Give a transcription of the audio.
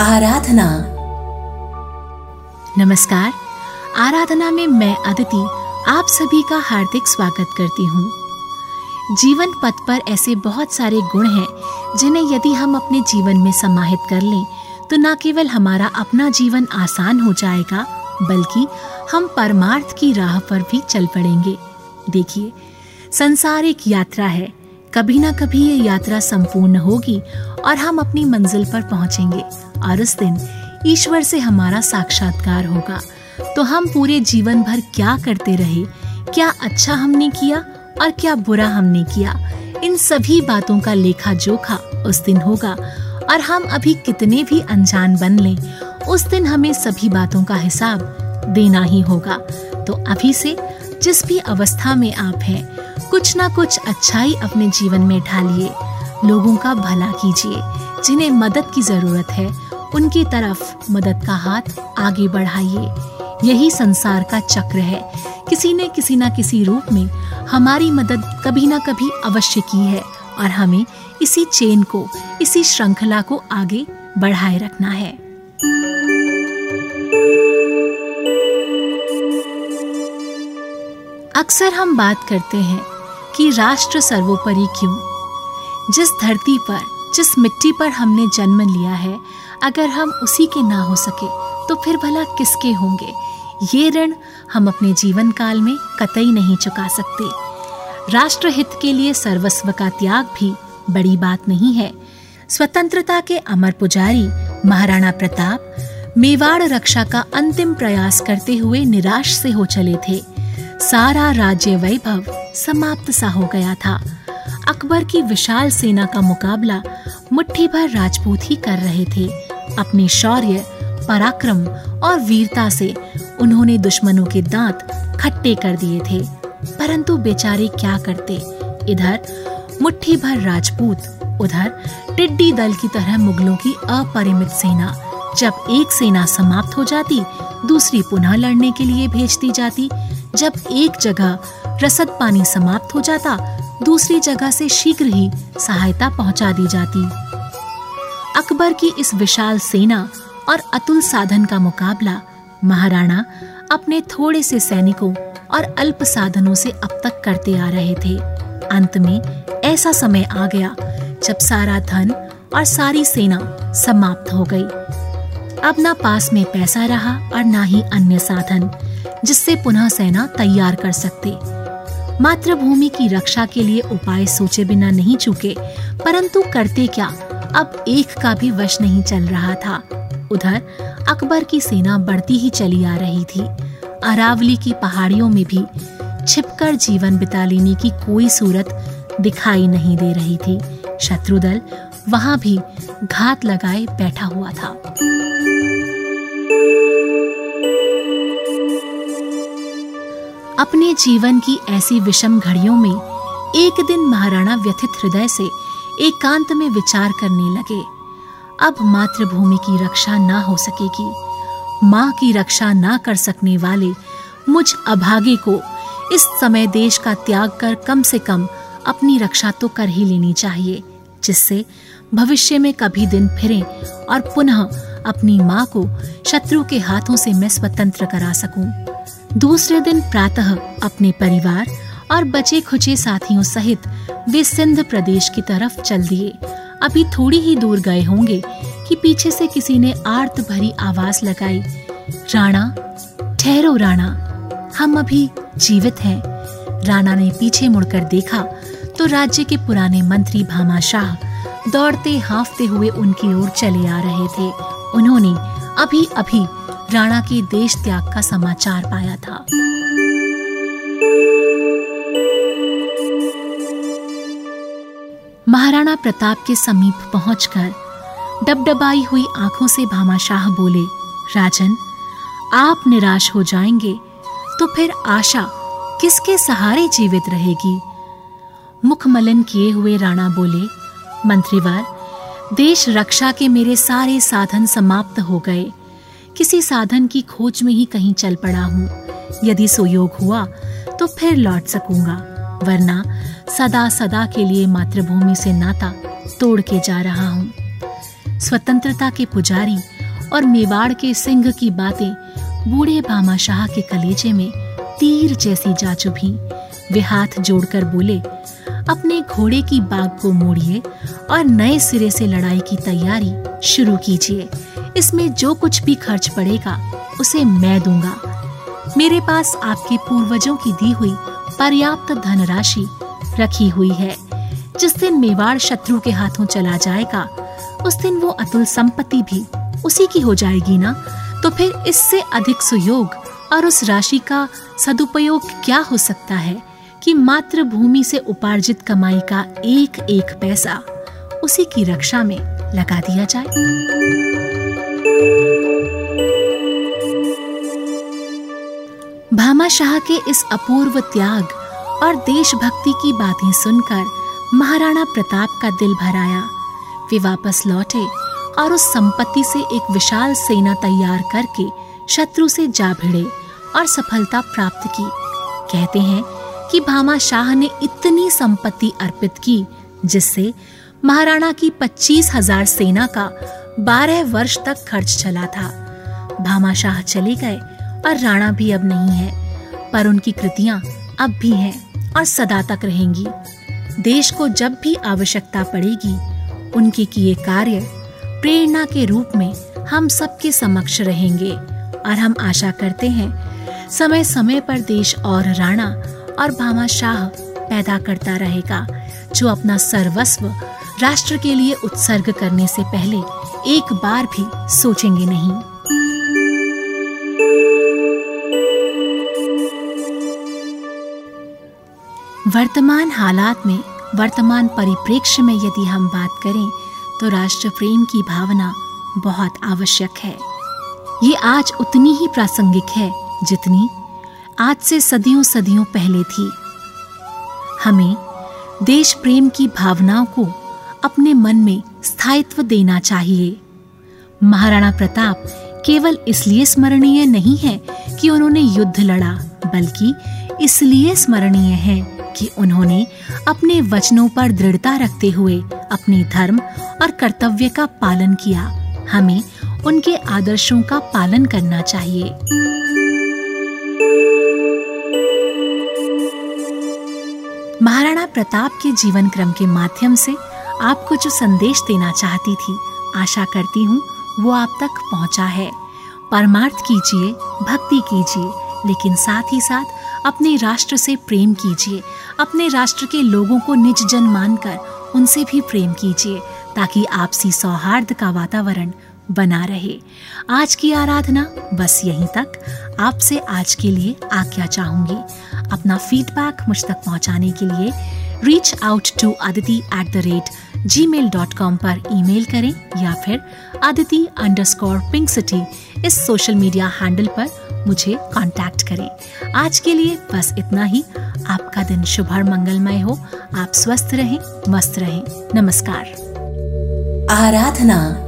आराधना। नमस्कार। आराधना में मैं अदिति आप सभी का हार्दिक स्वागत करती हूँ। जीवन पथ पर ऐसे बहुत सारे गुण हैं, जिन्हें यदि हम अपने जीवन में समाहित कर लें तो न केवल हमारा अपना जीवन आसान हो जाएगा, बल्कि हम परमार्थ की राह पर भी चल पड़ेंगे। देखिए, संसार एक यात्रा है। कभी ना कभी ये यात्रा संपूर्ण होगी और हम अपनी मंजिल पर पहुँचेंगे। और उस दिन, ईश्वर से हमारा साक्षात्कार होगा। तो हम पूरे जीवन भर क्या करते रहे? क्या अच्छा हमने किया और क्या बुरा हमने किया? इन सभी बातों का लेखा जोखा उस दिन होगा। और हम अभी कितने भी अनजान बन लें, उस दिन हमें सभी बातों का हिसाब देना ही होगा। तो अभी से जिस भी अवस्था में आप हैं, कुछ ना कुछ अच्छाई अपने जीवन में ढालिए। लोगों का भला कीजिए, जिन्हें मदद की ज़रूरत है, उनकी तरफ़ मदद का हाथ आगे बढ़ाइए। यही संसार का चक्र है। किसी ने किसी न किसी रूप में हमारी मदद कभी ना कभी अवश्य की है और हमें इसी चेन को, इसी श्रृंखला को आगे बढ़ाए रखना है। अक्सर हम बात करते हैं कि राष्ट्र सर्वोपरि क्यों? जिस धरती पर, जिस मिट्टी पर हमने जन्म लिया है, अगर हम उसी के ना हो सके तो फिर भला किसके होंगे? ये ऋण हम अपने जीवन काल में कतई नहीं चुका सकते। राष्ट्र हित के लिए सर्वस्व का त्याग भी बड़ी बात नहीं है। स्वतंत्रता के अमर पुजारी महाराणा प्रताप, मेवाड़ रक्षा का अंतिम प्रयास करते हुए निराश से हो चले थे। सारा राज्य वैभव समाप्त सा हो गया था। अकबर की विशाल सेना का मुकाबला मुट्ठी भर राजपूत ही कर रहे थे। अपने शौर्य, पराक्रम और वीरता से उन्होंने दुश्मनों के दांत खट्टे कर दिए थे। परंतु बेचारे क्या करते? इधर मुट्ठी भर राजपूत, उधर टिड्डी दल की तरह मुगलों की अपरिमित सेना। जब एक सेना समाप्त हो जाती, दूसरी पुनः लड़ने के लिए भेज दी जाती। जब एक जगह रसद पानी समाप्त हो जाता दूसरी जगह से शीघ्र ही सहायता पहुँचा दी जाती। अकबर की इस विशाल सेना और अतुल साधन का मुकाबला महाराणा अपने थोड़े से सैनिकों और अल्प साधनों से अब तक करते आ रहे थे। अंत में ऐसा समय आ गया जब सारा धन और सारी सेना समाप्त हो गई। अब ना पास में पैसा रहा और ना ही अन्य साधन, जिससे पुनः सेना तैयार कर सकते। मातृभूमि की रक्षा के लिए उपाय सोचे बिना नहीं चुके, परंतु करते क्या? अब एक का भी वश नहीं चल रहा था। उधर अकबर की सेना बढ़ती ही चली आ रही थी। अरावली की पहाड़ियों में भी छिपकर जीवन बिता लेने की कोई सूरत दिखाई नहीं दे रही थी। शत्रुदल वहाँ भी घात लगाए बैठा हुआ था। अपने जीवन की ऐसी विषम घड़ियों में एक दिन महाराणा व्यथित हृदय से एकांत में विचार करने लगे अब मातृभूमि की रक्षा ना हो सकेगी माँ की रक्षा ना कर सकने वाले मुझ अभागे को इस समय देश का त्याग कर कम से कम अपनी रक्षा तो कर ही लेनी चाहिए, जिससे भविष्य में कभी दिन फिरे और पुनः अपनी माँ को शत्रु के हाथों से मैं स्वतंत्र करा सकूँ। दूसरे दिन प्रातः अपने परिवार और बचे खुचे साथियों सहित वे सिंध प्रदेश की तरफ़ चल दिए। अभी थोड़ी ही दूर गए होंगे कि पीछे से किसी ने आर्त भरी आवाज़ लगाई, राणा, ठहरो राणा, हम अभी जीवित हैं। राणा ने पीछे मुड़कर देखा तो राज्य के पुराने मंत्री भामा शाह दौड़ते हाफते हुए उनकी ओर चले आ रहे थे। उन्होंने अभी अभी राणा के देश त्याग का समाचार पाया था। महाराणा प्रताप के समीप पहुंचकर डबडबाई हुई आँखों से भामाशाह बोले, राजन, आप निराश हो जाएँगे तो फिर आशा किसके सहारे जीवित रहेगी? मुखमलन किए हुए राणा बोले, मंत्रीवार, देश रक्षा के मेरे सारे साधन समाप्त हो गए। किसी साधन की खोज में ही कहीं चल पड़ा हूँ। यदि सुयोग हुआ तो फिर लौट सकूँगा, वरना सदा सदा के लिए मातृभूमि से नाता तोड़ के जा रहा हूँ। स्वतंत्रता के पुजारी और मेवाड़ के सिंह की बातें बूढ़े भामा शाह के कलेजे में तीर जैसी जा चुभी। वे हाथ जोड़कर बोले, अपने घोड़े की बाग को मोड़िए और नए सिरे से लड़ाई की तैयारी शुरू कीजिए। इसमें जो कुछ भी खर्च पड़ेगा, उसे मैं दूँगा। मेरे पास आपके पूर्वजों की दी हुई पर्याप्त धनराशि रखी हुई है। जिस दिन मेवाड़ शत्रु के हाथों चला जाएगा, उस दिन वो अतुल संपत्ति भी उसी की हो जाएगी ना? तो फिर इससे अधिक सुयोग और उस राशि का सदुपयोग क्या हो सकता है कि मात्र भूमि से उपार्जित कमाई का एक एक पैसा उसी की रक्षा में लगा दिया जाए? भामा शाह के इस अपूर्व त्याग और देशभक्ति की बातें सुनकर महाराणा प्रताप का दिल भर आया। वे वापस लौटे और उस संपत्ति से एक विशाल सेना तैयार करके शत्रु से जा भिड़े और सफलता प्राप्त की। कहते हैं कि भामा शाह ने इतनी संपत्ति अर्पित की, जिससे महाराणा की पच्चीस हज़ार सेना का बारह वर्ष तक खर्च चला था। भामा शाह चले गए और राणा भी अब नहीं है। पर उनकी कृतियाँ अब भी हैं और सदा तक रहेंगी। देश को जब भी आवश्यकता पड़ेगी, उनके किए कार्य प्रेरणा के रूप में हम सबके समक्ष रहेंगे और हम आशा करते हैं समय समय पर देश और राणा और भामा शाह पैदा करता रहेगा, जो अपना सर्वस्व राष्ट्र के लिए उत्सर्ग करने से पहले एक बार भी सोचेंगे नहीं। वर्तमान हालात में, वर्तमान परिप्रेक्ष्य में यदि हम बात करें तो राष्ट्र प्रेम की भावना बहुत आवश्यक है। ये आज उतनी ही प्रासंगिक है जितनी आज से सदियों सदियों पहले थी। हमें देश प्रेम की भावनाओं को अपने मन में स्थायित्व देना चाहिए। महाराणा प्रताप केवल इसलिए स्मरणीय नहीं है कि उन्होंने युद्ध लड़ा, बल्कि इसलिए स्मरणीय है कि उन्होंने अपने वचनों पर दृढ़ता रखते हुए अपने धर्म और कर्तव्य का पालन किया। हमें उनके आदर्शों का पालन करना चाहिए। महाराणा प्रताप के जीवन क्रम के माध्यम से आपको जो संदेश देना चाहती थी, आशा करती हूँ वो आप तक पहुँचा है। परमार्थ कीजिए, भक्ति कीजिए, लेकिन साथ ही साथ अपने राष्ट्र से प्रेम कीजिए। अपने राष्ट्र के लोगों को निज जन मानकर उनसे भी प्रेम कीजिए, ताकि आपसी सौहार्द का वातावरण बना रहे। आज की आराधना बस यहीं तक। आपसे आज के लिए आज्ञा चाहूँगी। अपना फीडबैक मुझ तक पहुँचाने के लिए reach out to Aditi at the rate gmail dot com पर ईमेल करें, या फिर Aditi underscore pink city इस सोशल मीडिया हैंडल पर मुझे कांटेक्ट करें। आज के लिए बस इतना ही। आपका दिन शुभ और मंगलमय हो। आप स्वस्थ रहें, मस्त रहें। नमस्कार। आराधना